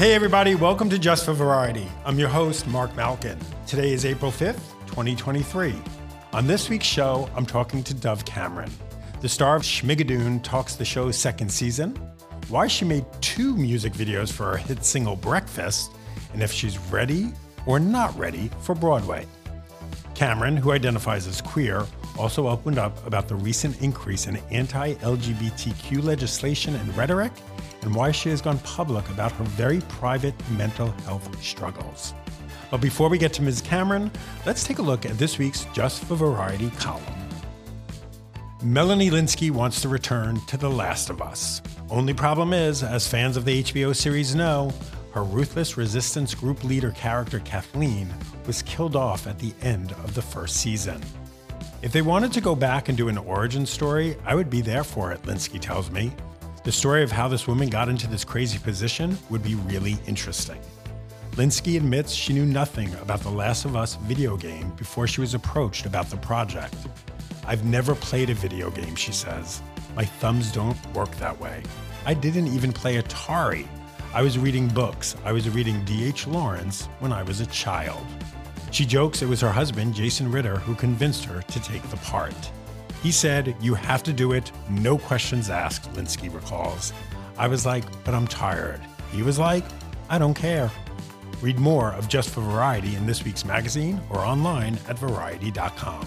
Hey, everybody, welcome to Just for Variety. I'm your host, Mark Malkin. Today is April 5th, 2023. On this week's show, I'm talking to Dove Cameron. The star of Schmigadoon talks the show's second season, why she made two music videos for her hit single Breakfast, and if she's ready or not ready for Broadway. Cameron, who identifies as queer, also opened up about the recent increase in anti LGBTQ legislation and rhetoric and why she has gone public about her very private mental health struggles. But before we get to Ms. Cameron, let's take a look at this week's Just for Variety column. Melanie Lynskey wants to return to The Last of Us. Only problem is, as fans of the HBO series know, her ruthless resistance group leader character Kathleen was killed off at the end of the first season. If they wanted to go back and do an origin story, I would be there for it, Lynskey tells me. The story of how this woman got into this crazy position would be really interesting. Lynskey admits she knew nothing about The Last of Us video game before she was approached about the project. I've never played a video game, she says. My thumbs don't work that way. I didn't even play Atari. I was reading books. I was reading D.H. Lawrence when I was a child. She jokes it was her husband, Jason Ritter, who convinced her to take the part. He said, You have to do it, no questions asked, Lynskey recalls. I was like, But I'm tired. He was like, I don't care. Read more of Just for Variety in this week's magazine or online at variety.com.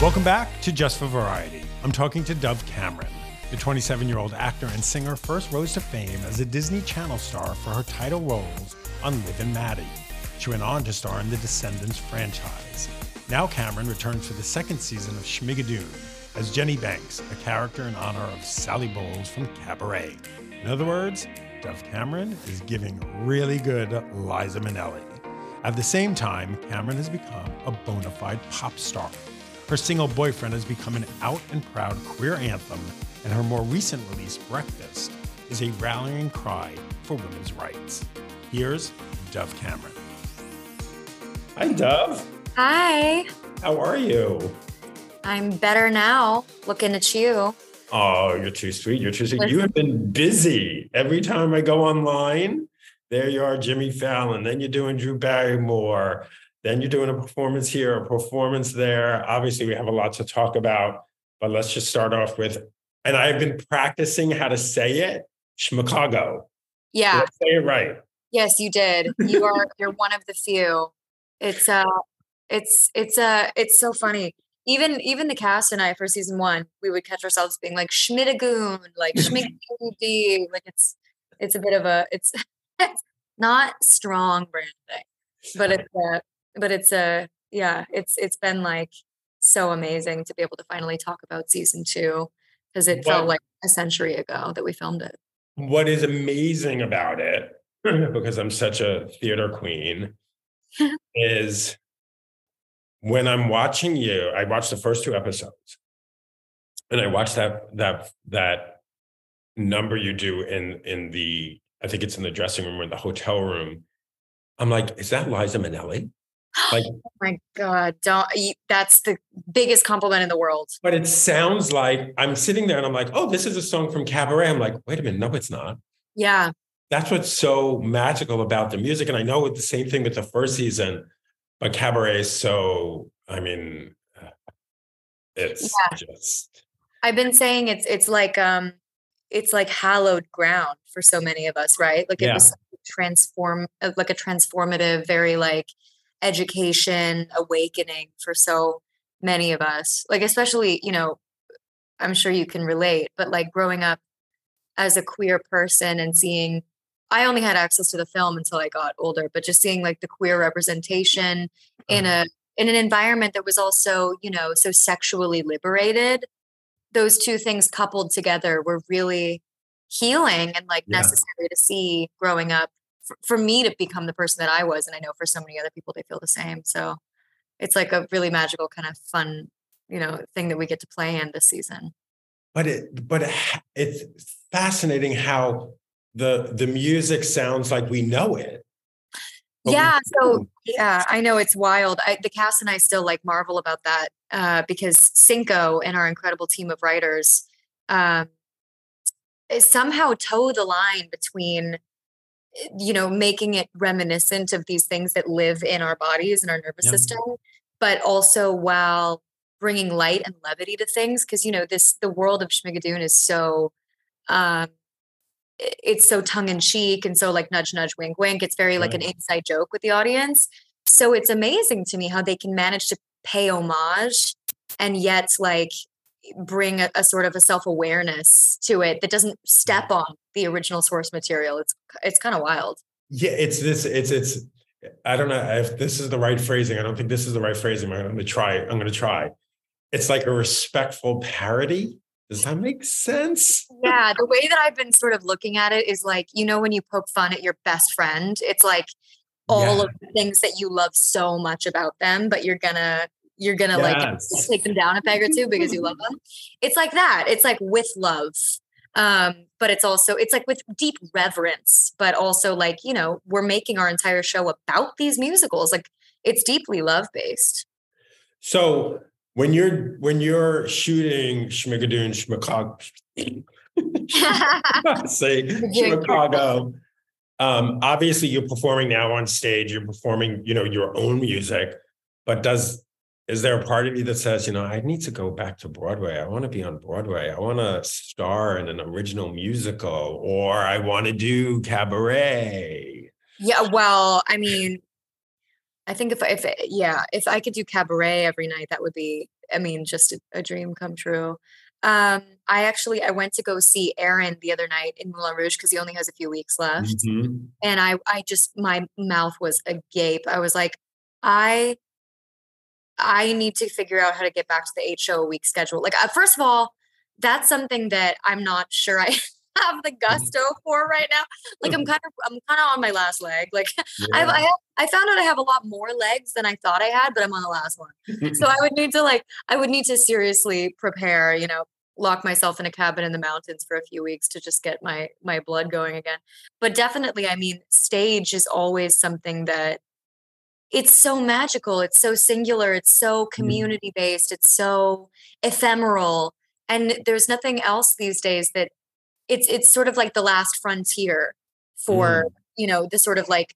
Welcome back to Just for Variety. I'm talking to Dove Cameron. The 27 year old actor and singer first rose to fame as a Disney Channel star for her title roles on Liv and Maddie. She went on to star in the Descendants franchise. Now Cameron returns for the second season of Schmigadoon as Jenny Banks, a character in honor of Sally Bowles from Cabaret. In other words, Dove Cameron is giving really good Liza Minnelli. At the same time, Cameron has become a bona fide pop star. Her single boyfriend has become an out and proud queer anthem, and her more recent release, Breakfast, is a rallying cry for women's rights. Here's Dove Cameron. Hi, Dove. Hi, How are you? I'm better now looking at you. Oh, you're too sweet. You're too sweet. You have been busy. Every time I go online, there you are, Jimmy Fallon. Then you're doing Drew Barrymore. Then you're doing a performance here, a performance there. Obviously, we have a lot to talk about, but let's just start off with. And I've been practicing how to say it, Schmicago. Yeah. Say it right. Yes, you did. You are you're one of the few. It's uh it's it's uh it's so funny. Even even the cast and I for season one, we would catch ourselves being like Schmidagoon, like Schmigagoon. Like it's it's a bit of a it's, it's not strong branding, but it's uh but it's a yeah, it's it's been like so amazing to be able to finally talk about season two because it felt like a century ago that we filmed it. What is amazing about it, because I'm such a theater queen, is when I'm watching you, I watched the first two episodes. And I watched that that that number you do in in the I think it's in the dressing room or in the hotel room. I'm like, is that Liza Minnelli? Like, Oh my God, don't that's the biggest compliment in the world. but it sounds like I'm sitting there and I'm like, oh, this is a song from Cabaret. I'm like, wait a minute, no, it's not. Yeah. that's what's so magical about the music. And I know it's the same thing with the first season, but Cabaret is so, I mean, uh, It's yeah. just. I've been saying it's it's like um it's like hallowed ground for so many of us, right? Like it yeah. was transform uh, like a transformative, very like education, awakening for so many of us. Like especially, you know, I'm sure you can relate, but like growing up as a queer person and seeing I only had access to the film until I got older, but just seeing like the queer representation in uh-huh. a in an environment that was also, you know, so sexually liberated, those two things coupled together were really healing and like yeah. necessary to see growing up for, for me to become the person that I was. And I know for so many other people, they feel the same. So it's like a really magical kind of fun, you know, thing that we get to play in this season. But it, but it's fascinating how the the music sounds like we know it. Yeah, so yeah, I know it's wild. I, the cast and I still like marvel about that uh, because Cinco and our incredible team of writers um, somehow toe the line between you know making it reminiscent of these things that live in our bodies and our nervous yeah. system but also while bringing light and levity to things because you know this the world of schmigadoon is so um, it's so tongue in cheek and so like nudge nudge wink wink. It's very like an inside joke with the audience. So it's amazing to me how they can manage to pay homage and yet like bring a, a sort of a self-awareness to it that doesn't step on the original source material it's it's kind of wild yeah it's this it's it's i don't know if this is the right phrasing i don't think this is the right phrasing i'm going to try i'm going to try it's like a respectful parody does that make sense? Yeah, the way that I've been sort of looking at it is like, you know, when you poke fun at your best friend, it's like all yeah. of the things that you love so much about them, but you're gonna you're gonna yes. like take them down a peg or two because you love them. It's like that. It's like with love. Um, but it's also it's like with deep reverence, but also like, you know, we're making our entire show about these musicals. Like it's deeply love based. So when you're when you're shooting Schmigadoon Schmicog say Schmicago, um, obviously you're performing now on stage, you're performing, you know, your own music, but does is there a part of you that says, you know, I need to go back to Broadway. I want to be on Broadway. I want to star in an original musical, or I want to do cabaret. Yeah, well, I mean, I think if if yeah, if I could do cabaret every night, that would be, I mean, just a, a dream come true. Um, I actually I went to go see Aaron the other night in Moulin Rouge because he only has a few weeks left, mm-hmm. and I I just my mouth was agape. I was like, I I need to figure out how to get back to the eight show a week schedule. Like, uh, first of all, that's something that I'm not sure I have the mm-hmm. gusto for right now. Like I'm mm-hmm. kind of I'm kind of on my last leg. Like yeah. I I, have, I found out I have a lot more legs than I thought I had, but I'm on the last one. so I would need to like I would need to seriously prepare. You know, lock myself in a cabin in the mountains for a few weeks to just get my my blood going again. But definitely, I mean, stage is always something that it's so magical. It's so singular. It's so community based. It's so ephemeral. And there's nothing else these days that it's it's sort of like the last frontier for mm. you know the sort of like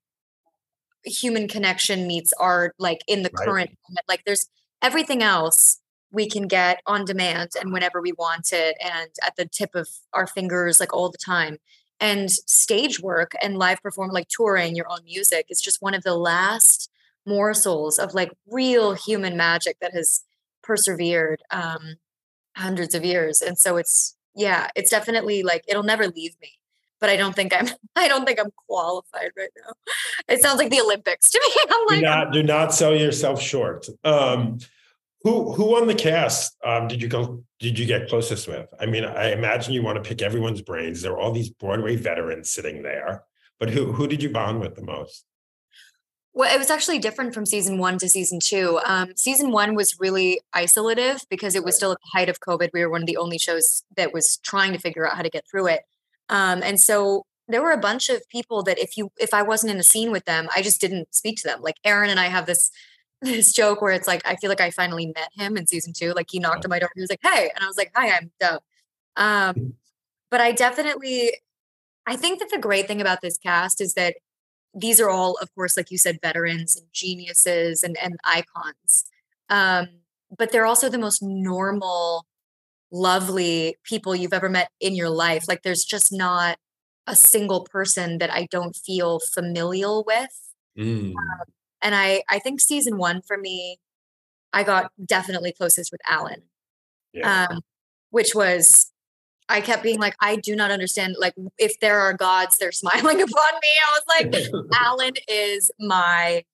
human connection meets art like in the right. current moment like there's everything else we can get on demand and whenever we want it and at the tip of our fingers like all the time and stage work and live perform like touring your own music is just one of the last morsels of like real human magic that has persevered um hundreds of years and so it's yeah, it's definitely like it'll never leave me. But I don't think I'm I don't think I'm qualified right now. It sounds like the Olympics to me. I'm like do not do not sell yourself short. Um who who on the cast um, did you go did you get closest with? I mean, I imagine you want to pick everyone's brains. There are all these Broadway veterans sitting there, but who who did you bond with the most? Well, it was actually different from season one to season two. Um, season one was really isolative because it was still at the height of COVID. We were one of the only shows that was trying to figure out how to get through it. Um, and so there were a bunch of people that if you if I wasn't in the scene with them, I just didn't speak to them. Like Aaron and I have this this joke where it's like I feel like I finally met him in season two. Like he knocked on my door and he was like, "Hey," and I was like, "Hi, I'm Dove." Um, but I definitely, I think that the great thing about this cast is that these are all, of course, like you said, veterans and geniuses and, and icons. Um, but they're also the most normal, lovely people you've ever met in your life. Like there's just not a single person that I don't feel familial with. Mm. Um, and I I think season one for me, I got definitely closest with Alan, Yeah. um, which was I kept being like, I do not understand. Like, if there are gods, they're smiling upon me. I was like, Alan is my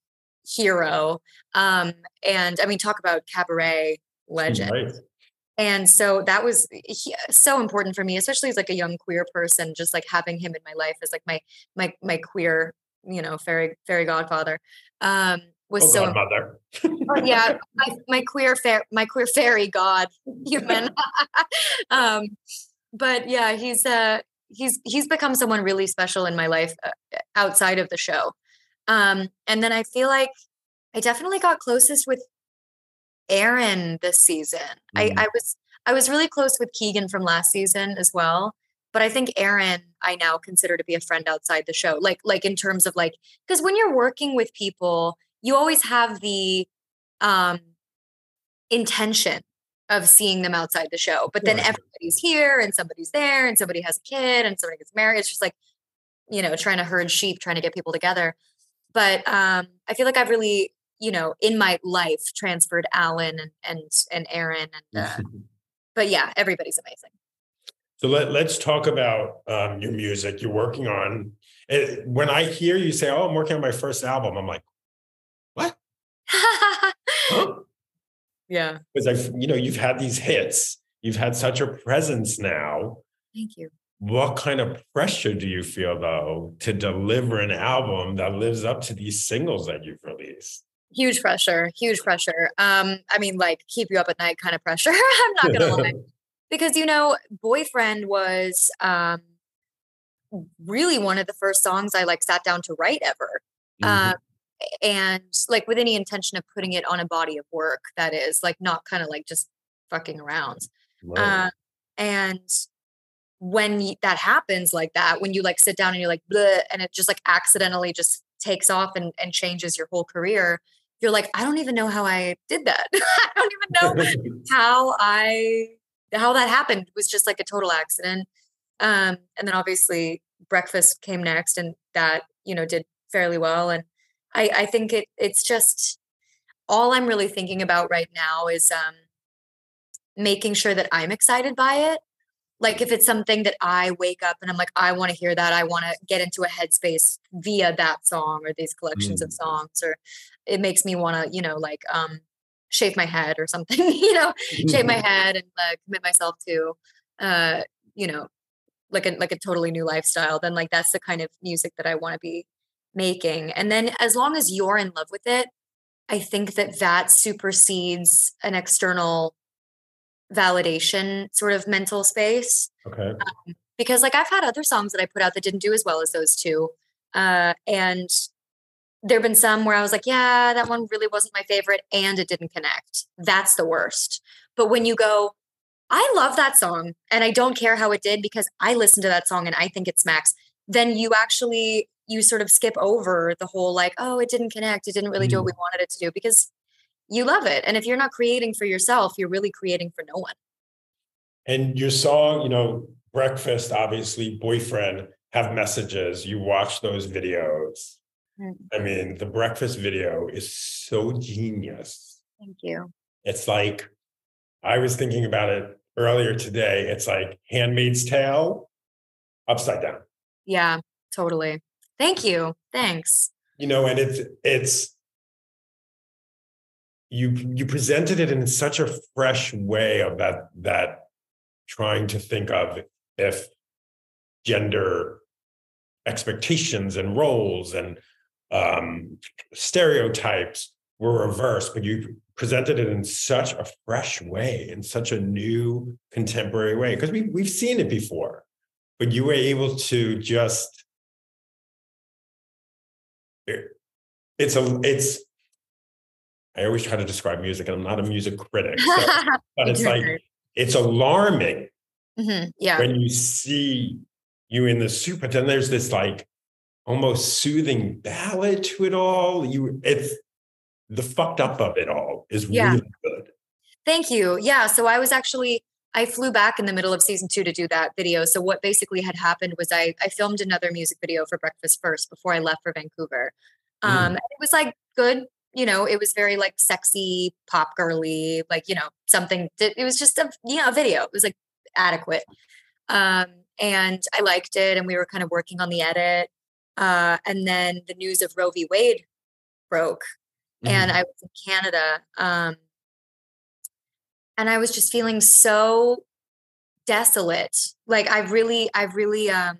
hero. Um, and I mean, talk about cabaret legend. Right. And so that was he, so important for me, especially as like a young queer person, just like having him in my life as like my my my queer, you know, fairy fairy godfather. Um, was Oh, so godmother. Oh, yeah, my, my queer fair, my queer fairy god human. um, but yeah, he's uh he's he's become someone really special in my life uh, outside of the show. Um, and then I feel like I definitely got closest with Aaron this season. Mhm. I I was I was really close with Keegan from last season as well. But I think Aaron, I now consider to be a friend outside the show. Like, like in terms of like, because when you're working with people, you always have the um intention of seeing them outside the show. But then Right. everybody's here and somebody's there and somebody has a kid and somebody gets married. It's just like, you know, trying to herd sheep, trying to get people together. But um I feel like I've really, you know, in my life transferred Alan and and and Aaron and uh, but yeah, everybody's amazing. So let, let's talk about um, your music you're working on. It, when I hear you say, "Oh, I'm working on my first album," I'm like, "What?" Huh? Yeah. Because I've, you know, you've had these hits. You've had such a presence now. Thank you. What kind of pressure do you feel though to deliver an album that lives up to these singles that you've released? Huge pressure, huge pressure. Um, I mean, like keep you up at night kind of pressure. I'm not gonna lie. Because you know, boyfriend was um really one of the first songs I like sat down to write ever. Mhm. Um and like with any intention of putting it on a body of work that is like not kind of like just fucking around. Uh, and when that happens like that, when you like sit down and you're like, Bleh, and it just like accidentally just takes off and, and changes your whole career, you're like, I don't even know how I did that. I don't even know how I how that happened. It was just like a total accident. Um, and then obviously breakfast came next, and that you know did fairly well. And I, I think it it's just all I'm really thinking about right now is um, making sure that I'm excited by it. Like if it's something that I wake up and I'm like, I want to hear that, I want to get into a headspace via that song or these collections of Mm. songs, or it makes me want to, you know, like um, shave my head or something, you know, shave my head and uh, commit myself to, uh, you know, like a like a totally new lifestyle. Then like that's the kind of music that I want to be making. And then as long as you're in love with it, I think that that supersedes an external validation sort of mental space okay. because like I've had other songs that I put out that didn't do as well as those two. Uh, and there've been some where I was like, yeah, that one really wasn't my favorite and it didn't connect. That's the worst. But when you go, I love that song and I don't care how it did because I listened to that song and I think it smacks, then you actually you sort of skip over the whole like, oh, it didn't connect, it didn't really do what we wanted it to do because you love it. And if you're not creating for yourself, you're really creating for no one. And your song, you know, Breakfast, obviously, Boyfriend have messages. You watch those videos. Mm. I mean, the breakfast video is so genius. Thank you. It's like, I was thinking about it earlier today. It's like Handmaid's Tale upside down. Yeah, totally. Thank you. Thanks. You know, and it's it's you you presented it in such a fresh way of that that trying to think of if gender expectations and roles and um, stereotypes were reversed, but you presented it in such a fresh way, in such a new contemporary way, because we we've seen it before, but you were able to just. It- it's a it's. I always try to describe music, and I'm not a music critic, so, but it's like it's alarming Mhm, Yeah. when you see you in the soup, but then there's this like almost soothing ballad to it all. You, it's the fucked up of it all is Yeah. really good. Thank you. Yeah. So I was actually I flew back in the middle of season two to do that video. So what basically had happened was I I filmed another music video for Breakfast First before I left for Vancouver. Um, mm. It was like good, you know. It was very like sexy, pop girly, like you know something. That, it was just a you know a video. It was like adequate, um, and I liked it. And we were kind of working on the edit. Uh, and then the news of Roe v. Wade broke, mm. and I was in Canada. Um, and I was just feeling so desolate. Like I really, I really, um,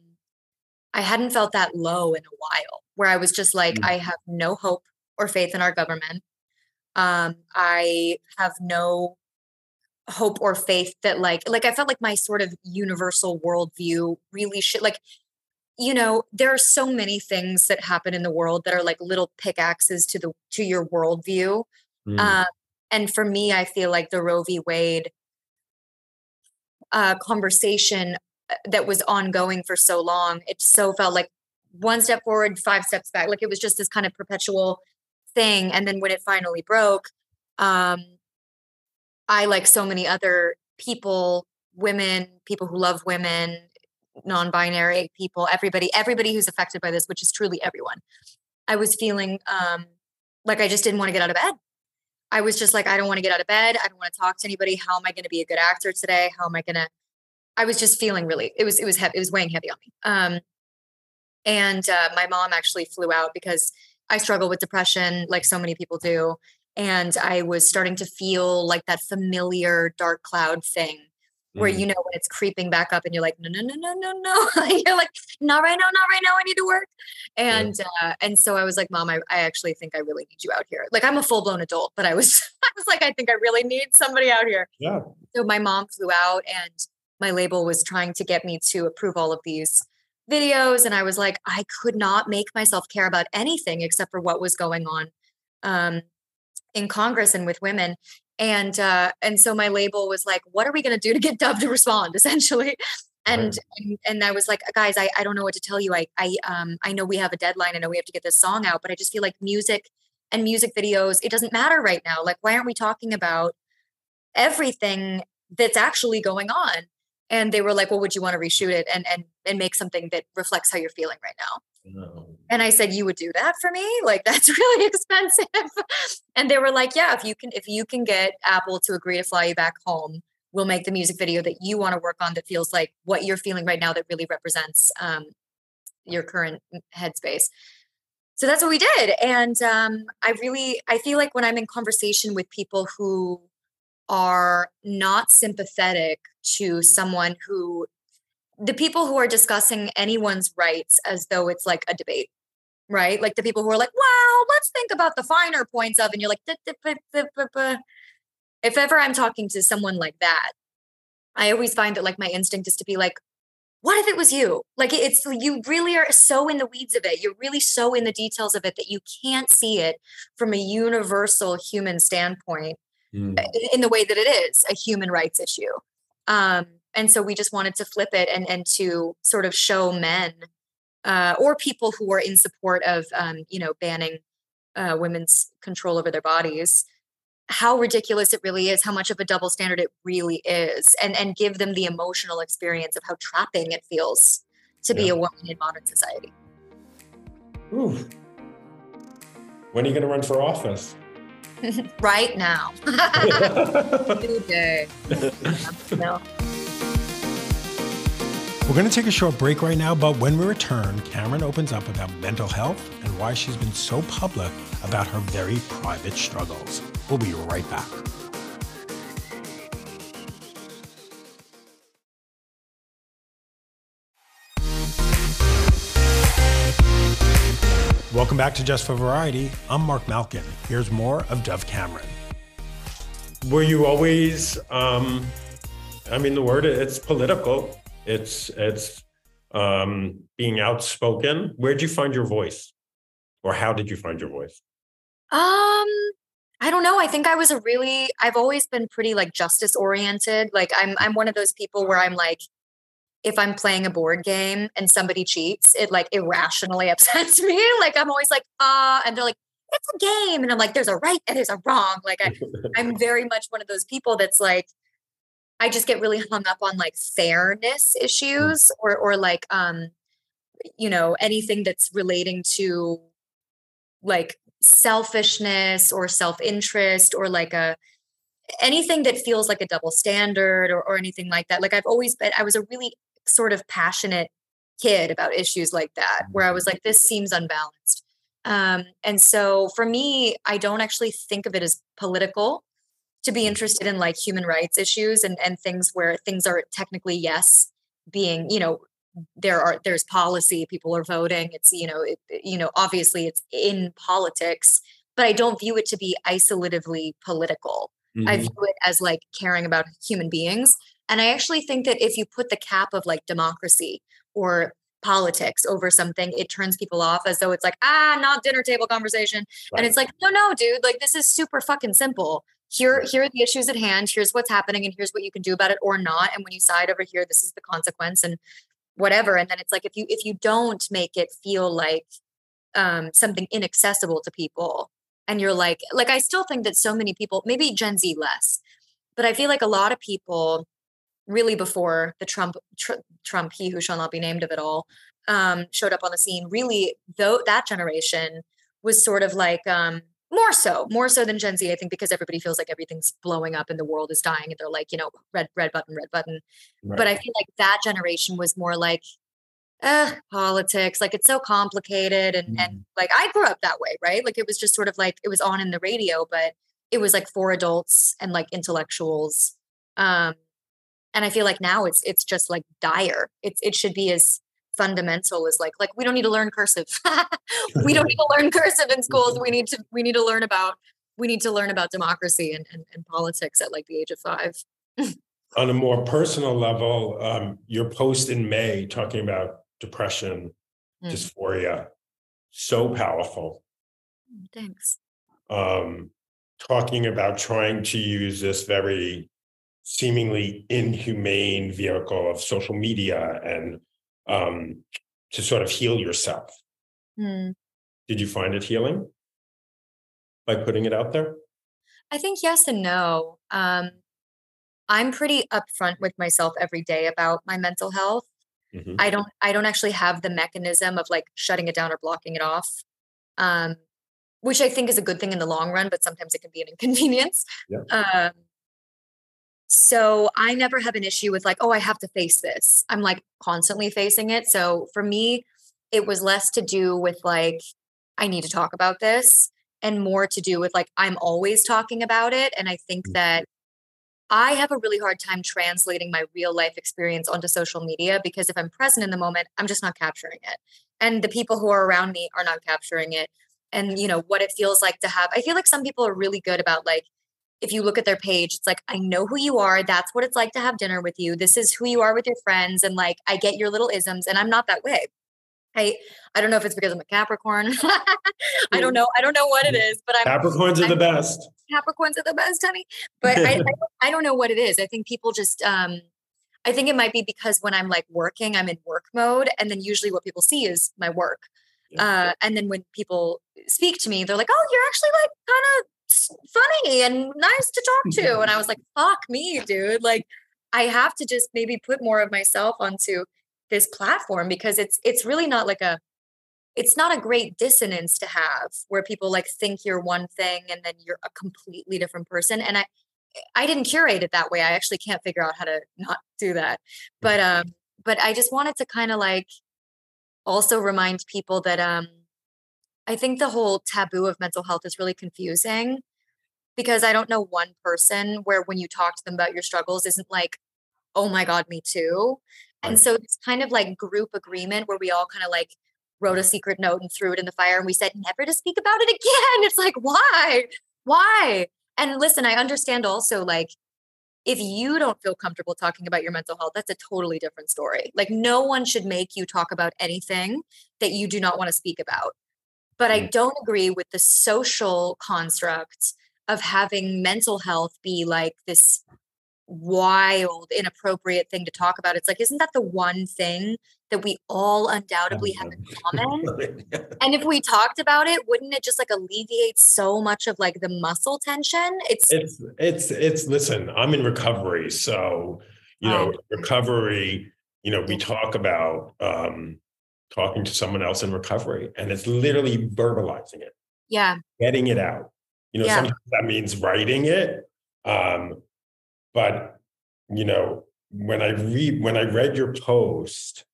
I hadn't felt that low in a while where I was just like, mm. I have no hope or faith in our government. Um, I have no hope or faith that like, like I felt like my sort of universal worldview really should like, you know, there are so many things that happen in the world that are like little pickaxes to the to your worldview. Mm. Um, and for me, I feel like the Roe v. Wade uh, conversation uh, that was ongoing for so long, it so felt like one step forward, five steps back. Like it was just this kind of perpetual thing. And then when it finally broke, um, I, like so many other people, women, people who love women, non-binary people, everybody, everybody who's affected by this, which is truly everyone. I was feeling um, like I just didn't want to get out of bed. I was just like, I don't want to get out of bed. I don't want to talk to anybody. How am I going to be a good actor today? How am I going to? I was just feeling really. It was it was heavy. It was weighing heavy on me. Um, and uh, my mom actually flew out because I struggle with depression, like so many people do. And I was starting to feel like that familiar dark cloud thing where mm. you know when it's creeping back up and you're like no no no no no no. You're like not right now not right now i need to work. And yeah. uh, and so i was like mom I, I actually think i really need you out here. Like i'm a full-blown adult but i was i was like i think i really need somebody out here. Yeah. So my mom flew out and my label was trying to get me to approve all of these videos and i was like i could not make myself care about anything except for what was going on um, in congress and with women and uh, and so my label was like what are we going to do to get Dove to respond? essentially. And, right. and and i was like guys I, I don't know what to tell you. I i um i know we have a deadline. I know we have to get this song out but i just feel like music and music videos it doesn't matter right now. Like why aren't we talking about everything that's actually going on? And they were like well would you want to reshoot it and and and make something that reflects how you're feeling right now no. And I said, "You would do that for me? Like that's really expensive." and they were like, "Yeah, if you can if you can get Apple to agree to fly you back home, we'll make the music video that you want to work on that feels like what you're feeling right now that really represents um, your current headspace." So that's what we did, and um, I really I feel like when I'm in conversation with people who are not sympathetic to someone who the people who are discussing anyone's rights as though it's like a debate, right? Like the people who are like, well, let's think about the finer points of, and you're like, if ever I'm talking to someone like that, I always find that like my instinct is to be like, what if it was you? Like it's you really are so in the weeds of it. You're really so in the details of it that you can't see it from a universal human standpoint mm. in the way that it is a human rights issue. Um, and so we just wanted to flip it and and to sort of show men uh, or people who are in support of um, you know banning uh, women's control over their bodies how ridiculous it really is how much of a double standard it really is and and give them the emotional experience of how trapping it feels to yeah. be a woman in modern society Ooh. when are you going to run for office right now new day no. We're going to take a short break right now, but when we return, Cameron opens up about mental health and why she's been so public about her very private struggles. We'll be right back. Welcome back to Just for Variety. I'm Mark Malkin. Here's more of Dove Cameron. Were you always, um, I mean, the word, it's political it's it's um, being outspoken. Where'd you find your voice, or how did you find your voice? Um, I don't know. I think I was a really. I've always been pretty like justice oriented. Like I'm I'm one of those people where I'm like, if I'm playing a board game and somebody cheats, it like irrationally upsets me. Like I'm always like, ah, uh, and they're like, it's a game. And I'm like, there's a right and there's a wrong. Like I, I'm very much one of those people that's like, I just get really hung up on like fairness Mm. issues or or like um, you know, anything that's relating to like selfishness or self-interest or like a anything that feels like a double standard or, or anything like that. Like I've always been, I was a really sort of passionate kid about issues like that, where I was like, this seems unbalanced. Um, and so for me, I don't actually think of it as political to be interested in like human rights issues and, and things where things are technically, yes, being, you know, there are there's policy people are voting it's you know it, you know obviously it's in politics but i don't view it to be isolatively political I Mhm. view it as like caring about human beings. And I actually think that if you put the cap of like democracy or politics over something, it turns people off as though it's like, ah, not dinner table conversation. And it's like, no, no, dude, like this is super fucking simple. Here, here are the issues at hand. Here's what's happening, and here's what you can do about it or not. And when you side over here, this is the consequence and whatever. And then it's like if you if you don't make it feel like um something inaccessible to people, and you're like like i still think that so many people maybe gen z less but i feel like a lot of people really before the trump tr- trump he who shall not be named of it all um showed up on the scene really though that generation was sort of like um more so more so than gen z i think because everybody feels like everything's blowing up and the world is dying and they're like you know red red button red button. But i feel like that generation was more like uh politics like it's so complicated and and like i grew up that way right? Like it was just sort of like it was on in the radio but it was like for adults and like intellectuals um and i feel like now it's it's just like dire. It's it should be as fundamental is like like we don't need to learn cursive. We don't need to learn cursive in schools. We need to we need to learn about we need to learn about democracy and, and, and politics at like the age of five. On a more personal level, um, your post in May talking about depression, Mm. dysphoria, so powerful. thanks. Um, talking about trying to use this very seemingly inhumane vehicle of social media and um, to sort of heal yourself. Hmm. Did you find it healing by putting it out there? I think yes and no. Um, I'm pretty upfront with myself every day about my mental health. Mhm. I don't I don't actually have the mechanism of like shutting it down or blocking it off. Um, which I think is a good thing in the long run, but sometimes it can be an inconvenience. Yeah. Um, so I never have an issue with like, oh, I have to face this. I'm like constantly facing it. So for me, it was less to do with like, I need to talk about this and more to do with like, I'm always talking about it. And I think mm. that I have a really hard time translating my real life experience onto social media because if I'm present in the moment, I'm just not capturing it. And the people who are around me are not capturing it. And, you know, what it feels like to have, I feel like some people are really good about like, if you look at their page, it's like, I know who you are. That's what it's like to have dinner with you. This is who you are with your friends. And like, I get your little isms, and I'm not that way. I I don't know if it's because I'm a Capricorn. I don't know. I don't know what it is, but I'm Capricorns are the I'm- best. Capricorns are the best, honey. But I, I, don't- I don't know what it is. I think people just, um, I think it might be because when I'm like working, I'm in work mode. And then usually what people see is my work. Uh, and then when people speak to me, they're like, oh, you're actually like kind of funny and nice to talk to. And I was like, fuck me, dude. Like, I have to just maybe put more of myself onto this platform because it's it's really not like a it's not a great dissonance to have where people like think you're one thing and then you're a completely different person and i i didn't curate it that way i actually can't figure out how to not do that but um but i just wanted to kind of like also remind people that um i think the whole taboo of mental health is really confusing because i don't know one person where when you talk to them about your struggles isn't like oh my god me too. And so it's kind of like group agreement where we all kind of like wrote a secret note and threw it in the fire and we said never to speak about it again. It's like why? Why? And listen i understand also like if you don't feel comfortable talking about your mental health that's a totally different story. Like no one should make you talk about anything that you do not want to speak about. But i don't agree with the social construct of having mental health be like this wild, inappropriate thing to talk about. It's like, isn't that the one thing that we all undoubtedly have in common? and if we talked about it, wouldn't it just like alleviate so much of like the muscle tension? It's it's it's it's listen, I'm in recovery. So, you know, oh. recovery, you know, we talk about um talking to someone else in recovery and it's literally verbalizing it. Yeah. Getting it out. You know, yeah. sometimes that means writing it. Um, but you know, when I read when I read your post,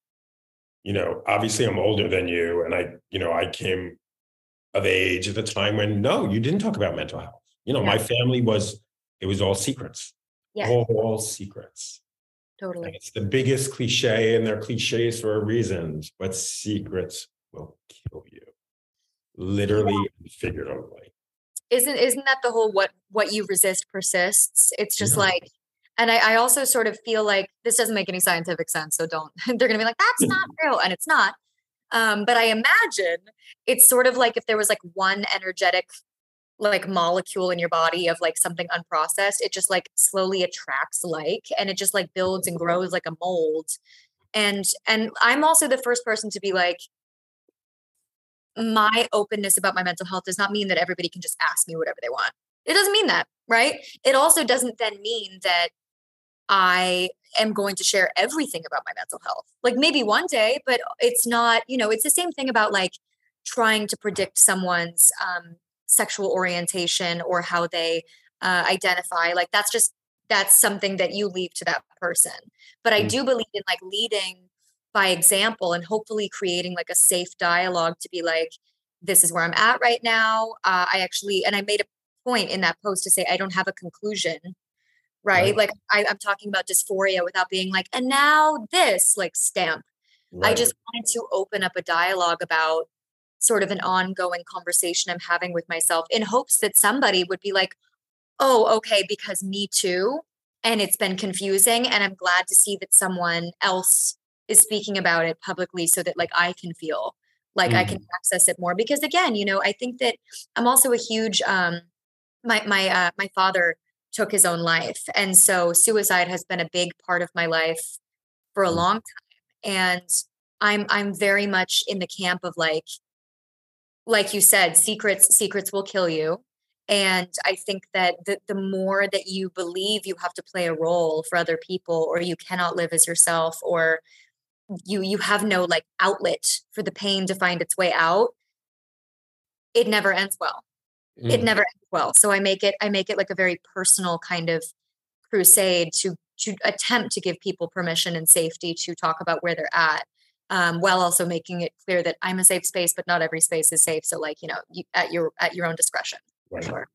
you know, obviously I'm older than you, and I, you know, I came of age at a time when no, you didn't talk about mental health. You know, yeah. my family was it was all secrets. Yeah. All, all secrets. Totally. And it's the biggest cliche, and they're cliches for a reason, but secrets will kill you. Literally yeah. and figuratively isn't isn't that the whole what what you resist persists? It's just yeah. like and I, I, also sort of feel like this doesn't make any scientific sense so don't they're gonna be like that's not real and it's not. Um, but i imagine it's sort of like if there was like one energetic like molecule in your body of like something unprocessed it just like slowly attracts like and it just like builds and grows like a mold. And and i'm also the first person to be like my openness about my mental health does not mean that everybody can just ask me whatever they want. It doesn't mean that, right? It also doesn't then mean that I am going to share everything about my mental health. Like maybe one day, but it's not, you know, it's the same thing about like trying to predict someone's um, sexual orientation or how they uh, identify. Like that's just, that's something that you leave to that person. But I mm. do believe in like leading by example and hopefully creating like a safe dialogue to be like this is where i'm at right now uh, i actually and i made a point in that post to say i don't have a conclusion right, right. like I, am talking about dysphoria without being like and now this like stamp right. i just wanted to open up a dialogue about sort of an ongoing conversation i'm having with myself in hopes that somebody would be like oh okay because me too and it's been confusing and i'm glad to see that someone else is speaking about it publicly so that like I can feel like mm. I can mm. access it more because again, you know, I think that I'm also a huge um my my uh my father took his own life and so suicide has been a big part of my life for a mm. long time and I'm I'm very much in the camp of like like you said secrets secrets will kill you and i think that the, the more that you believe you have to play a role for other people or you cannot live as yourself or you you have no like outlet for the pain to find its way out it never ends well. Mm. it never ends well. So i make it i make it like a very personal kind of crusade to to attempt to give people permission and safety to talk about where they're at um, while also making it clear that i'm a safe space but not every space is safe. So like you know you, at your at your own discretion right. sure.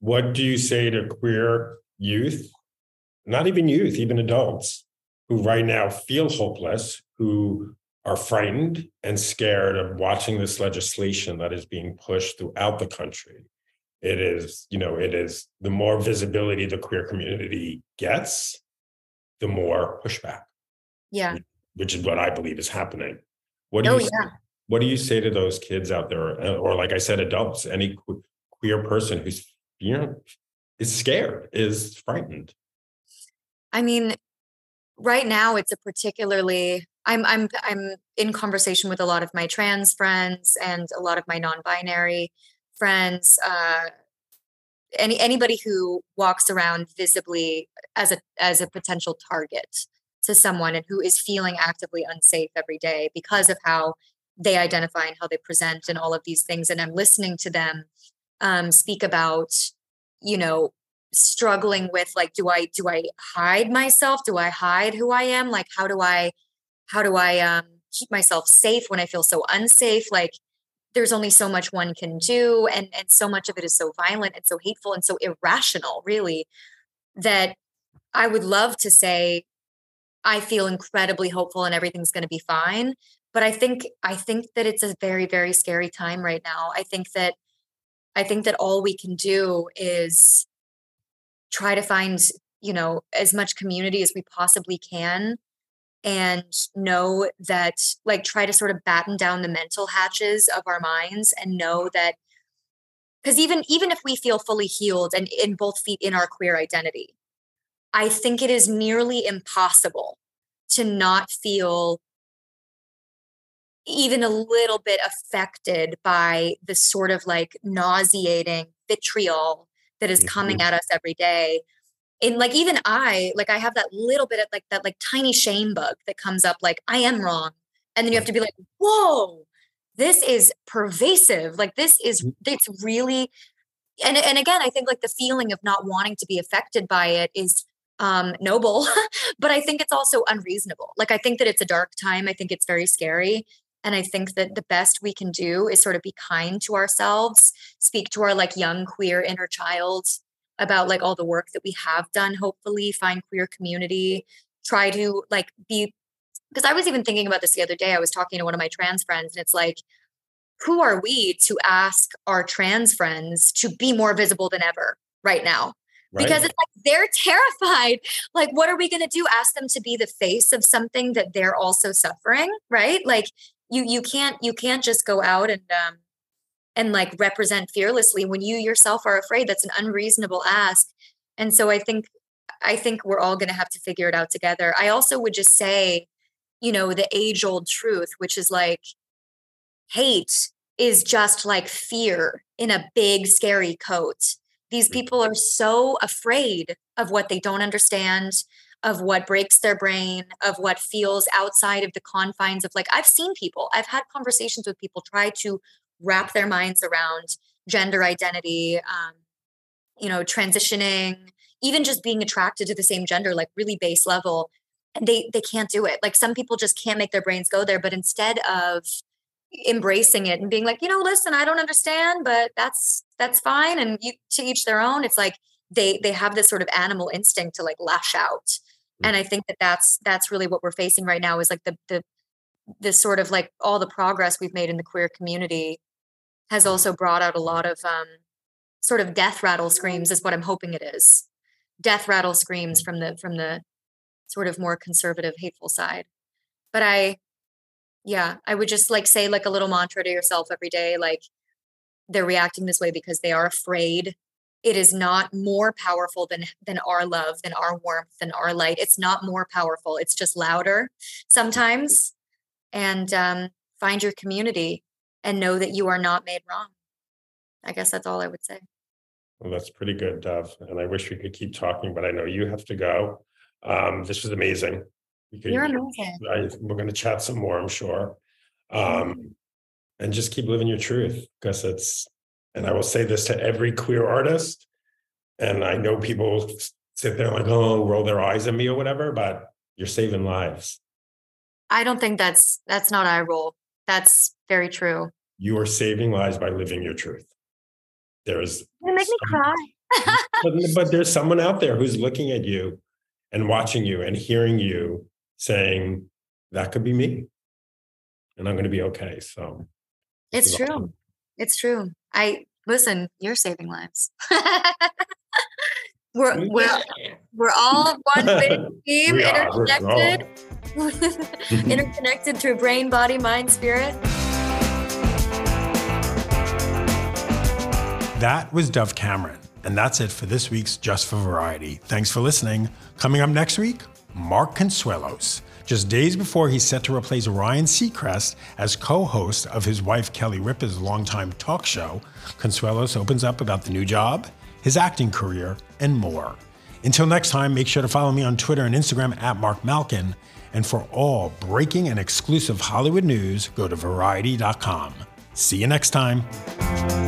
What do you say to queer youth? Not even youth even adults who right now feel hopeless, who are frightened and scared of watching this legislation that is being pushed throughout the country. It is, you know, it is the more visibility the queer community gets, the more pushback. Yeah. Which is what I believe is happening. What do oh, you say, yeah. what do you say to those kids out there uh, or like I said adults, any queer person who's you know is scared, is frightened? I mean, right now it's a particularly I'm I'm I'm in conversation with a lot of my trans friends and a lot of my non-binary friends. Uh, any anybody who walks around visibly as a as a potential target to someone and who is feeling actively unsafe every day because of how they identify and how they present and all of these things. And I'm listening to them um, speak about, you know, struggling with like do i do i hide myself? Do i hide who i am? Like how do i how do i um keep myself safe when i feel so unsafe? Like there's only so much one can do and and so much of it is so violent and so hateful and so irrational really that i would love to say i feel incredibly hopeful and everything's going to be fine but i think i think that it's a very very scary time right now. I think that i think that all we can do is try to find you know as much community as we possibly can and know that like try to sort of batten down the mental hatches of our minds and know that because even even if we feel fully healed and in both feet in our queer identity I think it is nearly impossible to not feel even a little bit affected by the sort of like nauseating vitriol that is coming Mhm. at us every day. And like even I, like I have that little bit of like that like tiny shame bug that comes up like I am wrong. And then you have to be like, whoa, this is pervasive. Like this is it's really and and again, I think like the feeling of not wanting to be affected by it is um noble, but I think it's also unreasonable. Like I think that it's a dark time. I think it's very scary. And I think that the best we can do is sort of be kind to ourselves, speak to our like young queer inner child about like all the work that we have done, hopefully, find queer community, try to like be because I was even thinking about this the other day. I was talking to one of my trans friends, and it's like, who are we to ask our trans friends to be more visible than ever right now? Right? Because it's like they're terrified. Like, what are we going to do? Ask them to be the face of something that they're also suffering, right? Like, you you can't you can't just go out and um and like represent fearlessly when you yourself are afraid. That's an unreasonable ask. And so I think I think we're all going to have to figure it out together. I also would just say, you know, the age old truth, which is like hate is just like fear in a big, scary coat. These people are so afraid of what they don't understand, of what breaks their brain, of what feels outside of the confines of like, I've seen people, I've had conversations with people try to wrap their minds around gender identity, um, you know, transitioning, even just being attracted to the same gender, like really base level. And they they can't do it. Like some people just can't make their brains go there. But instead of embracing it and being like, you know, listen, I don't understand, but that's that's fine. And you to each their own. It's like they they have this sort of animal instinct to like lash out. And I think that that's that's really what we're facing right now is like the the this sort of like all the progress we've made in the queer community has also brought out a lot of um sort of death rattle screams is what I'm hoping it is. Death rattle screams from the from the sort of more conservative hateful side. But I yeah, I would just like say like a little mantra to yourself every day like they're reacting this way because they are afraid. It is not more powerful than than our love, than our warmth, than our light. It's not more powerful. It's just louder sometimes. And um, find your community and know that you are not made wrong. I guess that's all I would say. Well, that's pretty good, Dove. And I wish we could keep talking, but I know you have to go. Um, this was amazing. We could- You're amazing. I, we're going to chat some more, I'm sure. Um, and just keep living your truth because it's, and I will say this to every queer artist. And I know people sit there like, oh, roll their eyes at me or whatever, but you're saving lives. I don't think that's that's not eye roll. That's very true. You are saving lives by living your truth. There's, You make me cry. but, but there's someone out there who's looking at you and watching you and hearing you saying, that could be me. And I'm going to be okay. So It's true. awesome. It's true. I listen, you're saving lives. we're we're we're all one big team, We interconnected. Mm-hmm. interconnected through brain, body, mind, spirit. That was Dove Cameron. And that's it for this week's Just for Variety. Thanks for listening. Coming up next week, Mark Consuelos. Just days before he's set to replace Ryan Seacrest as co host of his wife Kelly Ripa's longtime talk show, Consuelos opens up about the new job, his acting career, and more. Until next time, make sure to follow me on Twitter and Instagram at Marc Malkin. And for all breaking and exclusive Hollywood news, go to variety.com. See you next time.